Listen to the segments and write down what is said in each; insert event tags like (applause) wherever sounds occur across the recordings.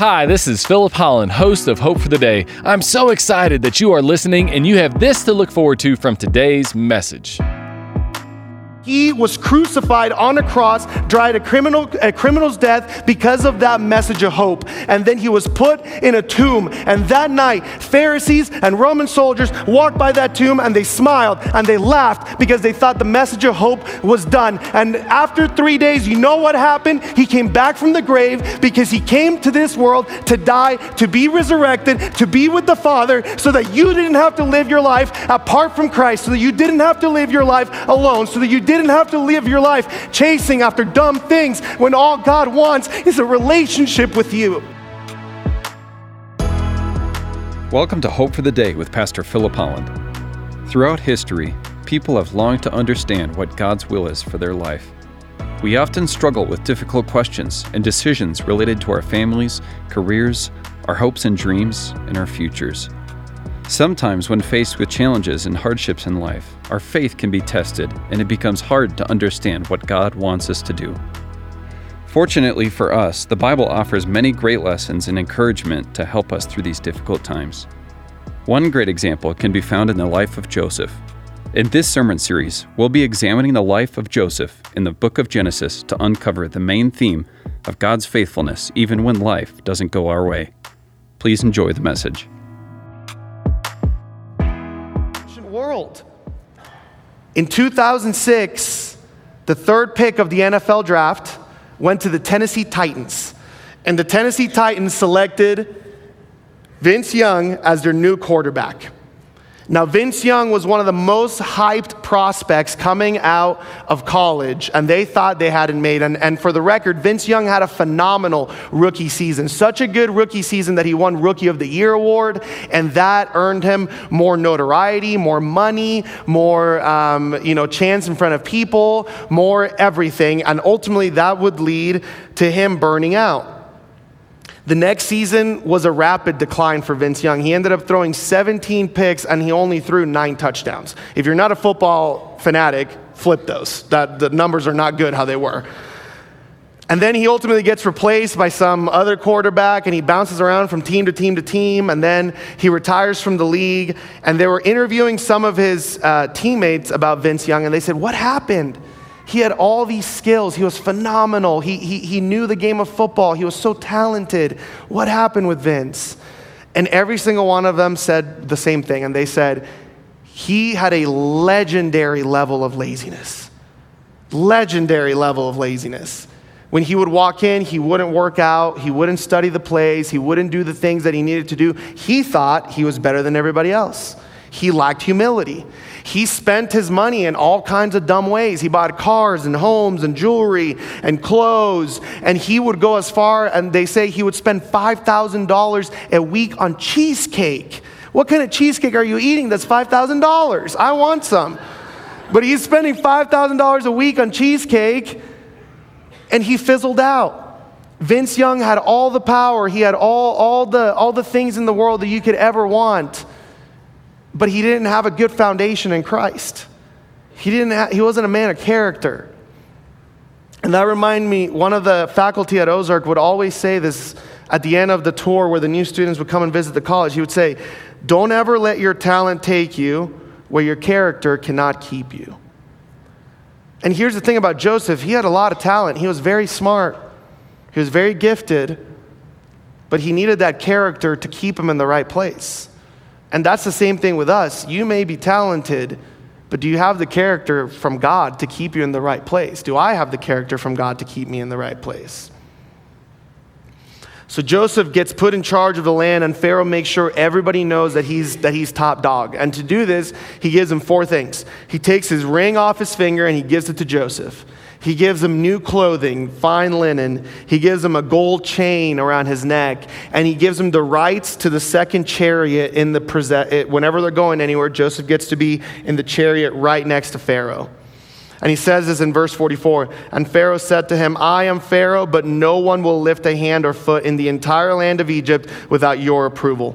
Hi, this is Philip Holland, host of Hope for the Day. I'm so excited that you are listening and you have this to look forward to from today's message. He was crucified on a cross, died a, criminal, a criminal's death because of that message of hope. And then he was put in a tomb. And that night, Pharisees and Roman soldiers walked by that tomb and they smiled and they laughed because they thought the message of hope was done. And after three days, you know what happened? He came back from the grave because he came to this world to die, to be resurrected, to be with the Father, so that you didn't have to live your life apart from Christ, so that you didn't have to live your life alone, so that you didn't didn't have to live your life chasing after dumb things when all God wants is a relationship with you. Welcome to Hope for the Day with Pastor Philip Holland. Throughout history, people have longed to understand what God's will is for their life. We often struggle with difficult questions and decisions related to our families, careers, our hopes and dreams, and our futures. Sometimes, when faced with challenges and hardships in life, our faith can be tested and it becomes hard to understand what God wants us to do. Fortunately for us, the Bible offers many great lessons and encouragement to help us through these difficult times. One great example can be found in the life of Joseph. In this sermon series, we'll be examining the life of Joseph in the book of Genesis to uncover the main theme of God's faithfulness even when life doesn't go our way. Please enjoy the message. world. In 2006, the third pick of the NFL draft went to the Tennessee Titans. And the Tennessee Titans selected Vince Young as their new quarterback. Now, Vince Young was one of the most hyped prospects coming out of college, and they thought they hadn't made. And, and for the record, Vince Young had a phenomenal rookie season. Such a good rookie season that he won Rookie of the Year award, and that earned him more notoriety, more money, more um, you know, chance in front of people, more everything. And ultimately, that would lead to him burning out. The next season was a rapid decline for Vince Young. He ended up throwing 17 picks and he only threw nine touchdowns. If you're not a football fanatic, flip those. That, the numbers are not good how they were. And then he ultimately gets replaced by some other quarterback and he bounces around from team to team to team. And then he retires from the league. And they were interviewing some of his uh, teammates about Vince Young and they said, What happened? He had all these skills. He was phenomenal. He, he, he knew the game of football. He was so talented. What happened with Vince? And every single one of them said the same thing. And they said, he had a legendary level of laziness. Legendary level of laziness. When he would walk in, he wouldn't work out, he wouldn't study the plays, he wouldn't do the things that he needed to do. He thought he was better than everybody else. He lacked humility. He spent his money in all kinds of dumb ways. He bought cars and homes and jewelry and clothes. And he would go as far, and they say he would spend $5,000 a week on cheesecake. What kind of cheesecake are you eating that's $5,000? I want some. But he's spending $5,000 a week on cheesecake, and he fizzled out. Vince Young had all the power, he had all, all, the, all the things in the world that you could ever want but he didn't have a good foundation in Christ. He, didn't ha- he wasn't a man of character. And that reminded me, one of the faculty at Ozark would always say this at the end of the tour where the new students would come and visit the college. He would say, Don't ever let your talent take you where your character cannot keep you. And here's the thing about Joseph he had a lot of talent, he was very smart, he was very gifted, but he needed that character to keep him in the right place. And that's the same thing with us. You may be talented, but do you have the character from God to keep you in the right place? Do I have the character from God to keep me in the right place? So Joseph gets put in charge of the land, and Pharaoh makes sure everybody knows that he's, that he's top dog. And to do this, he gives him four things. He takes his ring off his finger and he gives it to Joseph. He gives him new clothing, fine linen. He gives him a gold chain around his neck. And he gives him the rights to the second chariot in the whenever they're going anywhere, Joseph gets to be in the chariot right next to Pharaoh. And he says this in verse 44 And Pharaoh said to him, I am Pharaoh, but no one will lift a hand or foot in the entire land of Egypt without your approval.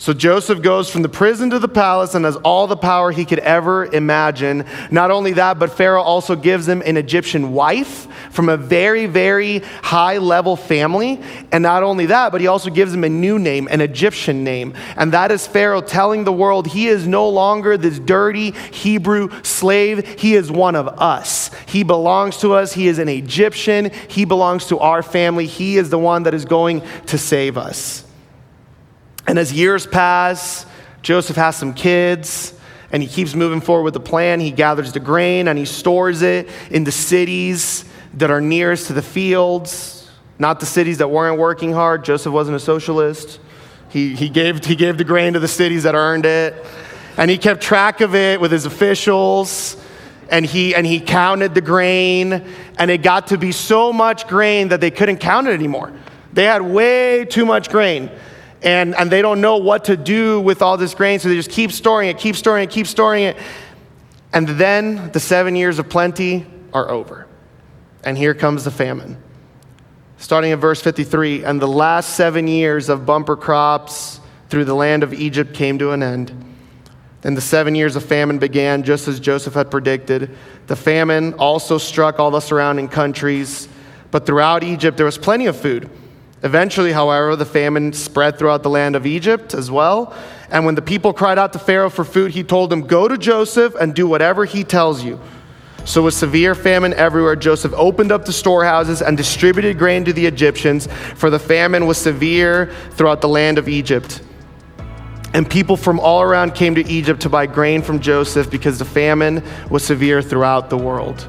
So Joseph goes from the prison to the palace and has all the power he could ever imagine. Not only that, but Pharaoh also gives him an Egyptian wife from a very, very high level family. And not only that, but he also gives him a new name, an Egyptian name. And that is Pharaoh telling the world he is no longer this dirty Hebrew slave. He is one of us. He belongs to us. He is an Egyptian. He belongs to our family. He is the one that is going to save us. And as years pass, Joseph has some kids and he keeps moving forward with the plan. He gathers the grain and he stores it in the cities that are nearest to the fields, not the cities that weren't working hard. Joseph wasn't a socialist. He, he, gave, he gave the grain to the cities that earned it. And he kept track of it with his officials. And he, and he counted the grain. And it got to be so much grain that they couldn't count it anymore. They had way too much grain and, and they don't know what to do with all this grain, so they just keep storing it, keep storing it, keep storing it. And then the seven years of plenty are over. And here comes the famine. Starting at verse 53 And the last seven years of bumper crops through the land of Egypt came to an end. Then the seven years of famine began, just as Joseph had predicted. The famine also struck all the surrounding countries, but throughout Egypt there was plenty of food. Eventually, however, the famine spread throughout the land of Egypt as well. And when the people cried out to Pharaoh for food, he told them, Go to Joseph and do whatever he tells you. So, with severe famine everywhere, Joseph opened up the storehouses and distributed grain to the Egyptians, for the famine was severe throughout the land of Egypt. And people from all around came to Egypt to buy grain from Joseph because the famine was severe throughout the world.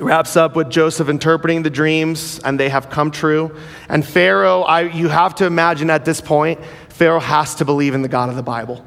It wraps up with Joseph interpreting the dreams, and they have come true. And Pharaoh, I, you have to imagine at this point, Pharaoh has to believe in the God of the Bible.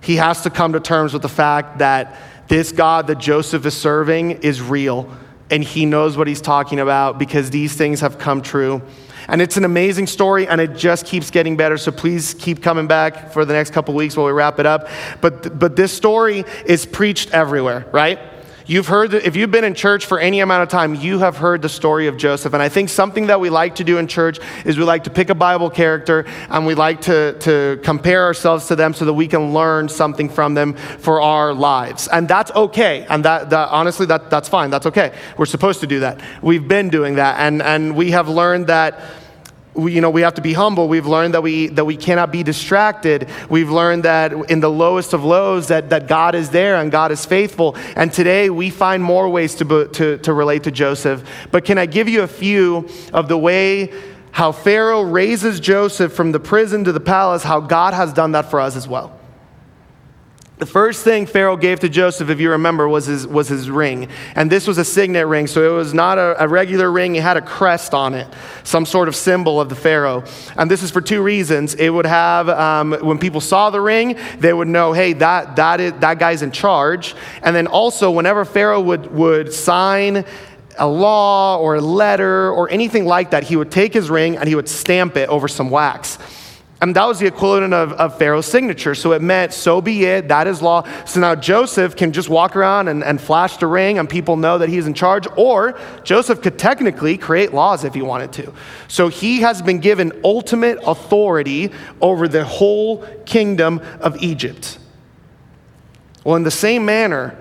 He has to come to terms with the fact that this God that Joseph is serving is real, and he knows what he's talking about because these things have come true. And it's an amazing story, and it just keeps getting better. So please keep coming back for the next couple weeks while we wrap it up. But, but this story is preached everywhere, right? You've heard, if you've been in church for any amount of time, you have heard the story of Joseph. And I think something that we like to do in church is we like to pick a Bible character and we like to, to compare ourselves to them so that we can learn something from them for our lives. And that's okay. And that, that honestly, that, that's fine. That's okay. We're supposed to do that. We've been doing that. And, and we have learned that we, you know, we have to be humble. We've learned that we, that we cannot be distracted. We've learned that in the lowest of lows that, that God is there and God is faithful. And today we find more ways to, to, to relate to Joseph. But can I give you a few of the way how Pharaoh raises Joseph from the prison to the palace, how God has done that for us as well? The first thing Pharaoh gave to Joseph, if you remember, was his, was his ring. And this was a signet ring, so it was not a, a, regular ring. It had a crest on it, some sort of symbol of the Pharaoh. And this is for two reasons. It would have, um, when people saw the ring, they would know, hey, that, that, is, that guy's in charge. And then also, whenever Pharaoh would, would sign a law or a letter or anything like that, he would take his ring and he would stamp it over some wax. And that was the equivalent of, of, Pharaoh's signature. So it meant, so be it, that is law. So now Joseph can just walk around and, and flash the ring and people know that he's in charge. Or Joseph could technically create laws if he wanted to. So he has been given ultimate authority over the whole kingdom of Egypt. Well, in the same manner,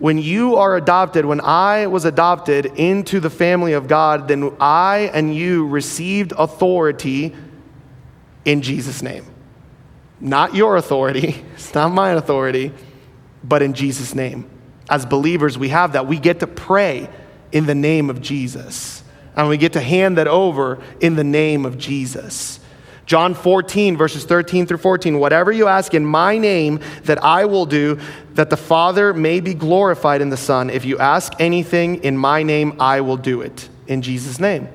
when you are adopted, when I was adopted into the family of God, then I and you received authority in Jesus' name. Not your authority, (laughs) it's not my authority, but in Jesus' name. As believers, we have that. We get to pray in the name of Jesus, and we get to hand that over in the name of Jesus. John 14, verses 13 through 14. Whatever you ask in my name, that I will do, that the Father may be glorified in the Son. If you ask anything in my name, I will do it. In Jesus' name.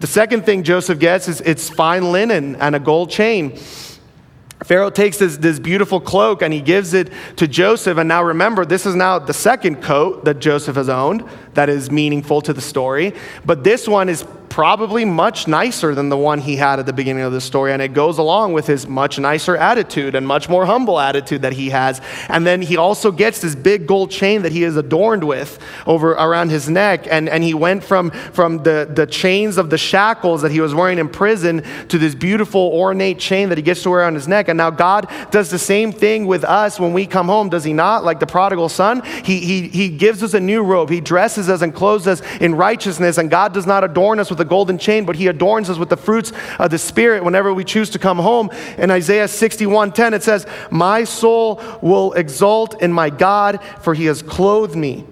The second thing Joseph gets is it's fine linen and a gold chain. Pharaoh takes this, this beautiful cloak and he gives it to Joseph. And now remember, this is now the second coat that Joseph has owned that is meaningful to the story. But this one is probably much nicer than the one he had at the beginning of the story. And it goes along with his much nicer attitude and much more humble attitude that he has. And then he also gets this big gold chain that he is adorned with over around his neck. And, and he went from, from the, the chains of the shackles that he was wearing in prison to this beautiful ornate chain that he gets to wear on his neck. And now God does the same thing with us when we come home, does he not? Like the prodigal son, he, he, he gives us a new robe. He dresses us and clothes us in righteousness. And God does not adorn us with the golden chain, but he adorns us with the fruits of the Spirit whenever we choose to come home. In Isaiah 61 10, it says, My soul will exult in my God, for he has clothed me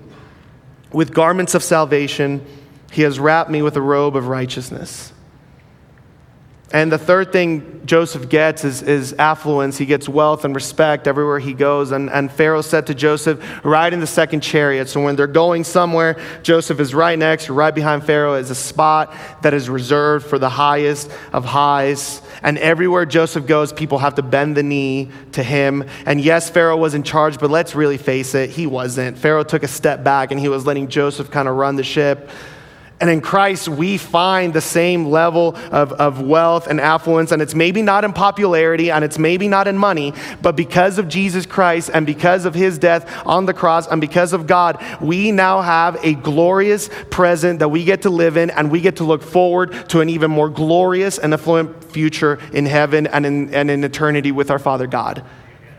with garments of salvation, he has wrapped me with a robe of righteousness. And the third thing Joseph gets is, is, affluence. He gets wealth and respect everywhere he goes. And, and Pharaoh said to Joseph, Ride in the second chariot. So when they're going somewhere, Joseph is right next, right behind Pharaoh is a spot that is reserved for the highest of highs. And everywhere Joseph goes, people have to bend the knee to him. And yes, Pharaoh was in charge, but let's really face it, he wasn't. Pharaoh took a step back and he was letting Joseph kind of run the ship. And in Christ, we find the same level of, of wealth and affluence, and it's maybe not in popularity and it's maybe not in money, but because of Jesus Christ and because of his death on the cross and because of God, we now have a glorious present that we get to live in, and we get to look forward to an even more glorious and affluent future in heaven and in, and in eternity with our Father God.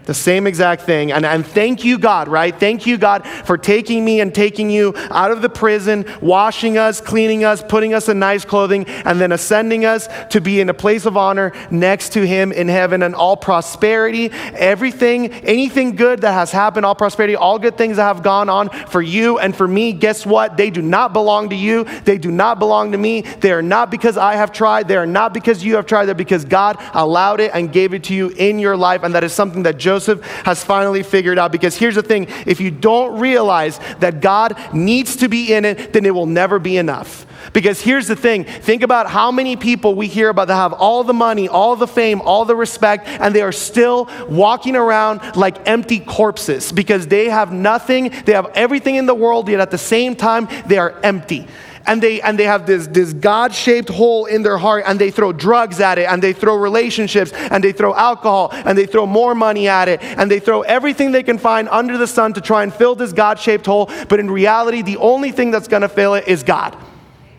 The same exact thing. And, and thank you, God, right? Thank you, God, for taking me and taking you out of the prison, washing us, cleaning us, putting us in nice clothing, and then ascending us to be in a place of honor next to Him in heaven. And all prosperity, everything, anything good that has happened, all prosperity, all good things that have gone on for you and for me, guess what? They do not belong to you. They do not belong to me. They are not because I have tried. They are not because you have tried. They're because God allowed it and gave it to you in your life. And that is something that Joseph Joseph has finally figured out. Because here's the thing if you don't realize that God needs to be in it, then it will never be enough. Because here's the thing think about how many people we hear about that have all the money, all the fame, all the respect, and they are still walking around like empty corpses because they have nothing, they have everything in the world, yet at the same time, they are empty and they and they have this this god-shaped hole in their heart and they throw drugs at it and they throw relationships and they throw alcohol and they throw more money at it and they throw everything they can find under the sun to try and fill this god-shaped hole but in reality the only thing that's going to fill it is god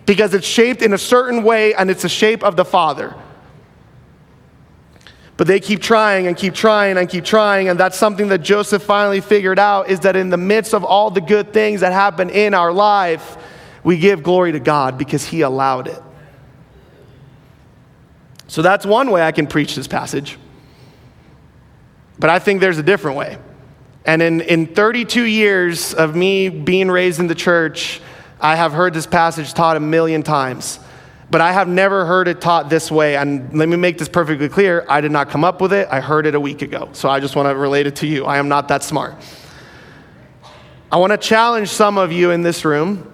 because it's shaped in a certain way and it's the shape of the father but they keep trying and keep trying and keep trying. And that's something that Joseph finally figured out is that in the midst of all the good things that happen in our life, we give glory to God because He allowed it. So that's one way I can preach this passage. But I think there's a different way. And in, in 32 years of me being raised in the church, I have heard this passage taught a million times. But I have never heard it taught this way. And let me make this perfectly clear I did not come up with it, I heard it a week ago. So I just want to relate it to you. I am not that smart. I want to challenge some of you in this room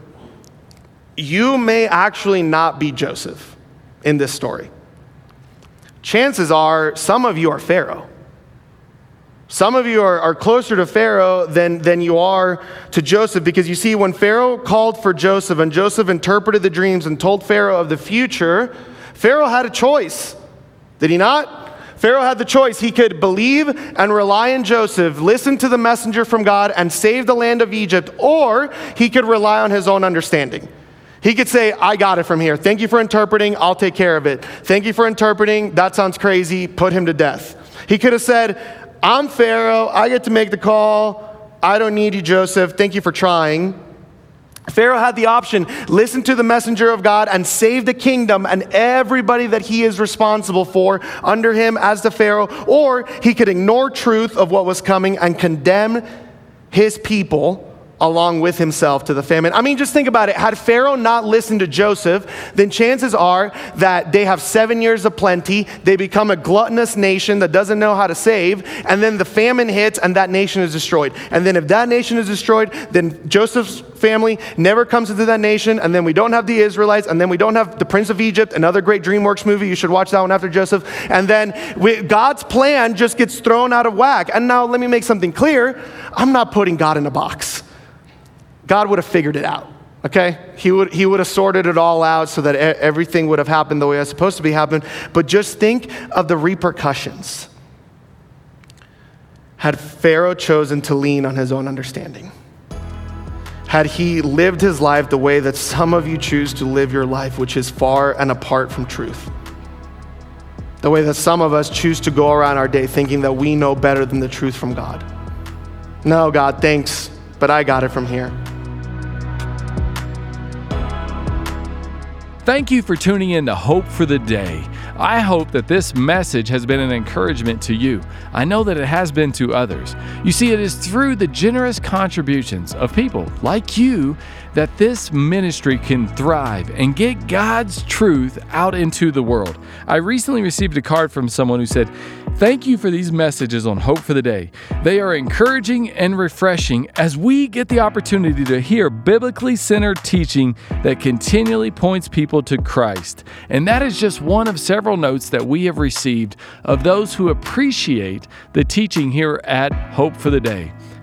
you may actually not be Joseph in this story. Chances are some of you are Pharaoh. Some of you are, are closer to Pharaoh than, than you are to Joseph because you see, when Pharaoh called for Joseph and Joseph interpreted the dreams and told Pharaoh of the future, Pharaoh had a choice. Did he not? Pharaoh had the choice. He could believe and rely on Joseph, listen to the messenger from God, and save the land of Egypt, or he could rely on his own understanding. He could say, I got it from here. Thank you for interpreting. I'll take care of it. Thank you for interpreting. That sounds crazy. Put him to death. He could have said, I'm Pharaoh. I get to make the call. I don't need you, Joseph. Thank you for trying. Pharaoh had the option listen to the messenger of God and save the kingdom and everybody that he is responsible for under him as the Pharaoh, or he could ignore truth of what was coming and condemn his people along with himself to the famine. I mean, just think about it. Had Pharaoh not listened to Joseph, then chances are that they have seven years of plenty. They become a gluttonous nation that doesn't know how to save. And then the famine hits and that nation is destroyed. And then if that nation is destroyed, then Joseph's family never comes into that nation. And then we don't have the Israelites. And then we don't have the Prince of Egypt, another great DreamWorks movie. You should watch that one after Joseph. And then we, God's plan just gets thrown out of whack. And now let me make something clear I'm not putting God in a box. God would have figured it out. Okay? He would, he would have sorted it all out so that everything would have happened the way it's supposed to be happening. But just think of the repercussions. Had Pharaoh chosen to lean on his own understanding, had he lived his life the way that some of you choose to live your life, which is far and apart from truth, the way that some of us choose to go around our day thinking that we know better than the truth from God. No, God, thanks, but I got it from here. Thank you for tuning in to Hope for the Day. I hope that this message has been an encouragement to you. I know that it has been to others. You see, it is through the generous contributions of people like you that this ministry can thrive and get God's truth out into the world. I recently received a card from someone who said, Thank you for these messages on Hope for the Day. They are encouraging and refreshing as we get the opportunity to hear biblically centered teaching that continually points people to Christ. And that is just one of several notes that we have received of those who appreciate the teaching here at Hope for the Day.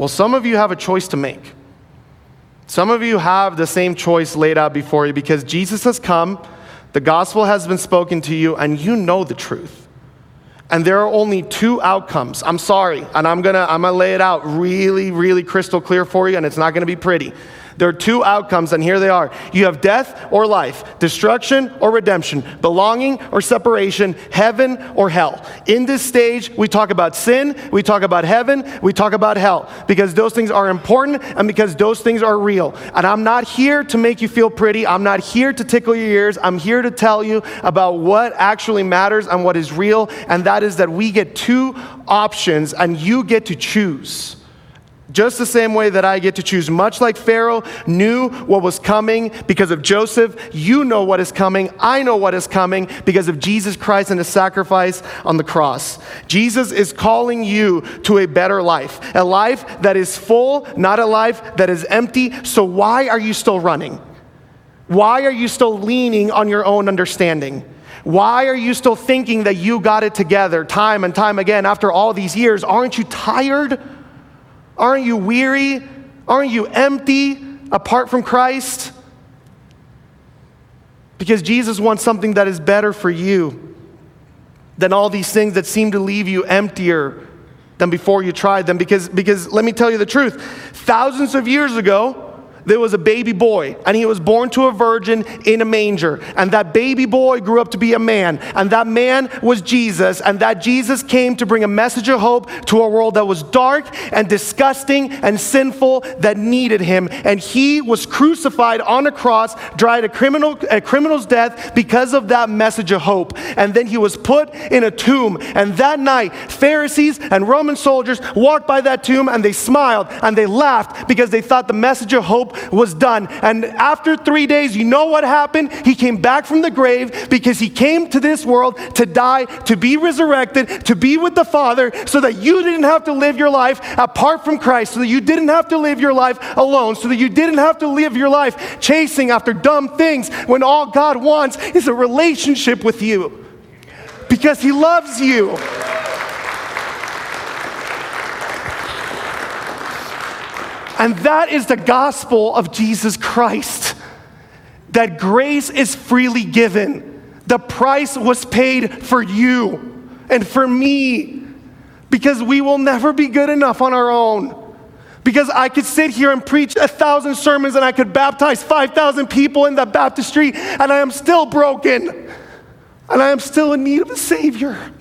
Well, some of you have a choice to make. Some of you have the same choice laid out before you because Jesus has come, the gospel has been spoken to you, and you know the truth. And there are only two outcomes. I'm sorry, and I'm gonna, I'm gonna lay it out really, really crystal clear for you, and it's not gonna be pretty. There are two outcomes, and here they are. You have death or life, destruction or redemption, belonging or separation, heaven or hell. In this stage, we talk about sin, we talk about heaven, we talk about hell, because those things are important and because those things are real. And I'm not here to make you feel pretty, I'm not here to tickle your ears, I'm here to tell you about what actually matters and what is real, and that is that we get two options and you get to choose. Just the same way that I get to choose. Much like Pharaoh knew what was coming because of Joseph, you know what is coming. I know what is coming because of Jesus Christ and his sacrifice on the cross. Jesus is calling you to a better life, a life that is full, not a life that is empty. So, why are you still running? Why are you still leaning on your own understanding? Why are you still thinking that you got it together time and time again after all these years? Aren't you tired? Aren't you weary? Aren't you empty apart from Christ? Because Jesus wants something that is better for you than all these things that seem to leave you emptier than before you tried them. Because, because let me tell you the truth thousands of years ago, there was a baby boy, and he was born to a virgin in a manger. And that baby boy grew up to be a man. And that man was Jesus. And that Jesus came to bring a message of hope to a world that was dark and disgusting and sinful that needed him. And he was crucified on a cross, died a, criminal, a criminal's death because of that message of hope. And then he was put in a tomb. And that night, Pharisees and Roman soldiers walked by that tomb and they smiled and they laughed because they thought the message of hope was done. And after three days, you know what happened? He came back from the grave because he came to this world to die, to be resurrected, to be with the Father, so that you didn't have to live your life apart from Christ, so that you didn't have to live your life alone, so that you didn't have to live your life chasing after dumb things when all God wants is a relationship with you because he loves you. And that is the gospel of Jesus Christ that grace is freely given. The price was paid for you and for me because we will never be good enough on our own. Because I could sit here and preach a thousand sermons and I could baptize 5,000 people in that baptistry and I am still broken and I am still in need of a Savior.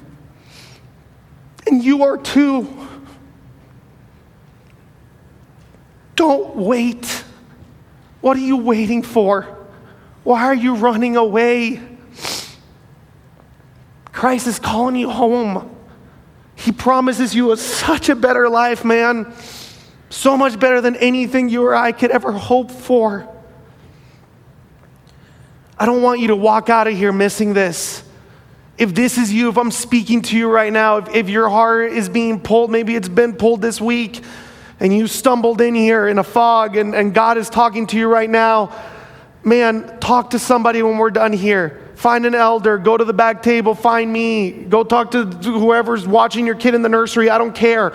And you are too. Don't wait. What are you waiting for? Why are you running away? Christ is calling you home. He promises you a, such a better life, man. So much better than anything you or I could ever hope for. I don't want you to walk out of here missing this. If this is you, if I'm speaking to you right now, if, if your heart is being pulled, maybe it's been pulled this week and you stumbled in here in a fog and, and God is talking to you right now, man, talk to somebody when we're done here. Find an elder, go to the back table, find me, go talk to whoever's watching your kid in the nursery. I don't care.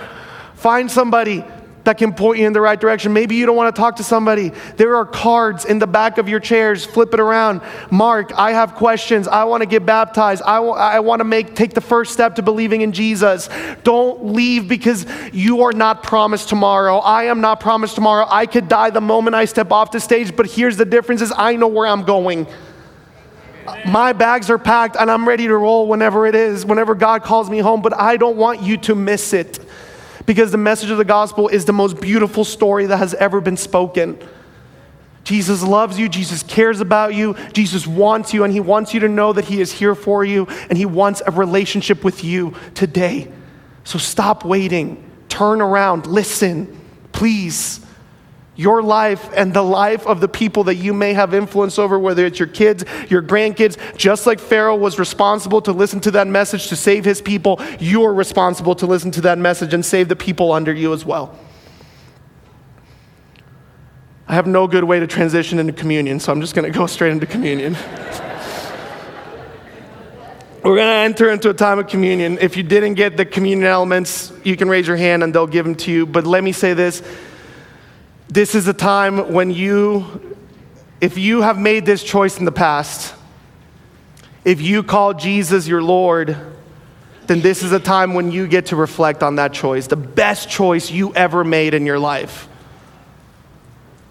Find somebody that can point you in the right direction. Maybe you don't want to talk to somebody. There are cards in the back of your chairs. Flip it around. Mark, I have questions. I want to get baptized. I, w- I want to make take the first step to believing in Jesus. Don't leave because you are not promised tomorrow. I am not promised tomorrow. I could die the moment I step off the stage, but here's the difference is I know where I'm going. My bags are packed and I'm ready to roll whenever it is, whenever God calls me home, but I don't want you to miss it because the message of the gospel is the most beautiful story that has ever been spoken. Jesus loves you, Jesus cares about you, Jesus wants you, and He wants you to know that He is here for you, and He wants a relationship with you today. So stop waiting, turn around, listen, please your life and the life of the people that you may have influence over, whether it's your kids, your grandkids, just like Pharaoh was responsible to listen to that message to save his people, you are responsible to listen to that message and save the people under you as well. I have no good way to transition into communion, so I'm just going to go straight into communion. We're going to enter into a time of communion. If you didn't get the communion elements, you can raise your hand and they'll give them to you. But let me say this this is a time when you, if you have made this choice in the past, if you call Jesus your Lord, then this is a time when you get to reflect on that choice, the best choice you ever made in your life.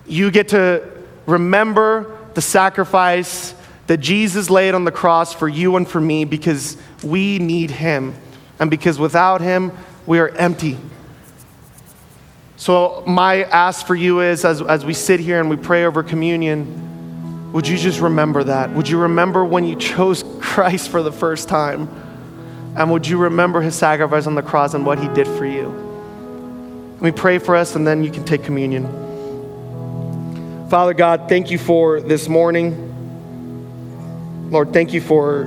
You get to remember the sacrifice that Jesus laid on the cross for you and for me because we need Him. And because without Him, we are empty. So, my ask for you is as, as we sit here and we pray over communion, would you just remember that? Would you remember when you chose (laughs) Christ for the first time? And would you remember his sacrifice on the cross and what he did for you? We pray for us and then you can take communion. Father God, thank you for this morning. Lord, thank you for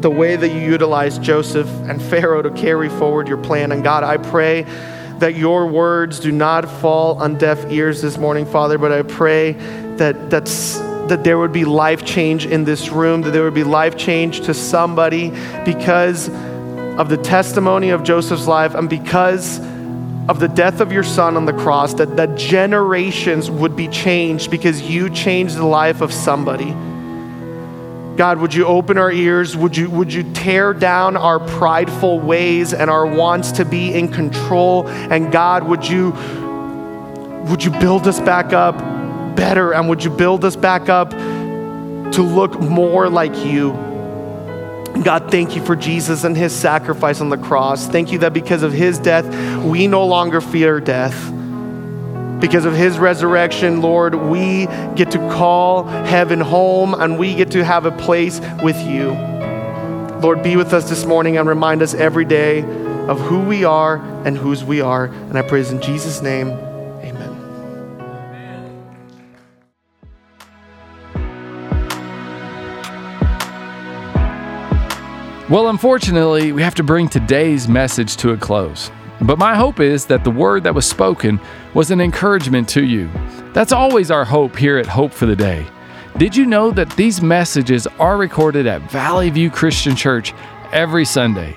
the way that you utilized Joseph and Pharaoh to carry forward your plan. And God, I pray that your words do not fall on deaf ears this morning, Father, but I pray that that's that there would be life change in this room, that there would be life change to somebody because of the testimony of Joseph's life and because of the death of your son on the cross, that, that generations would be changed because you changed the life of somebody. God, would you open our ears? Would you, would you tear down our prideful ways and our wants to be in control? And God, would you, would you build us back up better and would you build us back up to look more like you. God, thank you for Jesus and his sacrifice on the cross. Thank you that because of his death, we no longer fear death. Because of his resurrection, Lord, we get to call heaven home and we get to have a place with you. Lord, be with us this morning and remind us every day of who we are and whose we are. And I praise in Jesus' name. Amen. Well, unfortunately, we have to bring today's message to a close. But my hope is that the word that was spoken was an encouragement to you. That's always our hope here at Hope for the Day. Did you know that these messages are recorded at Valley View Christian Church every Sunday?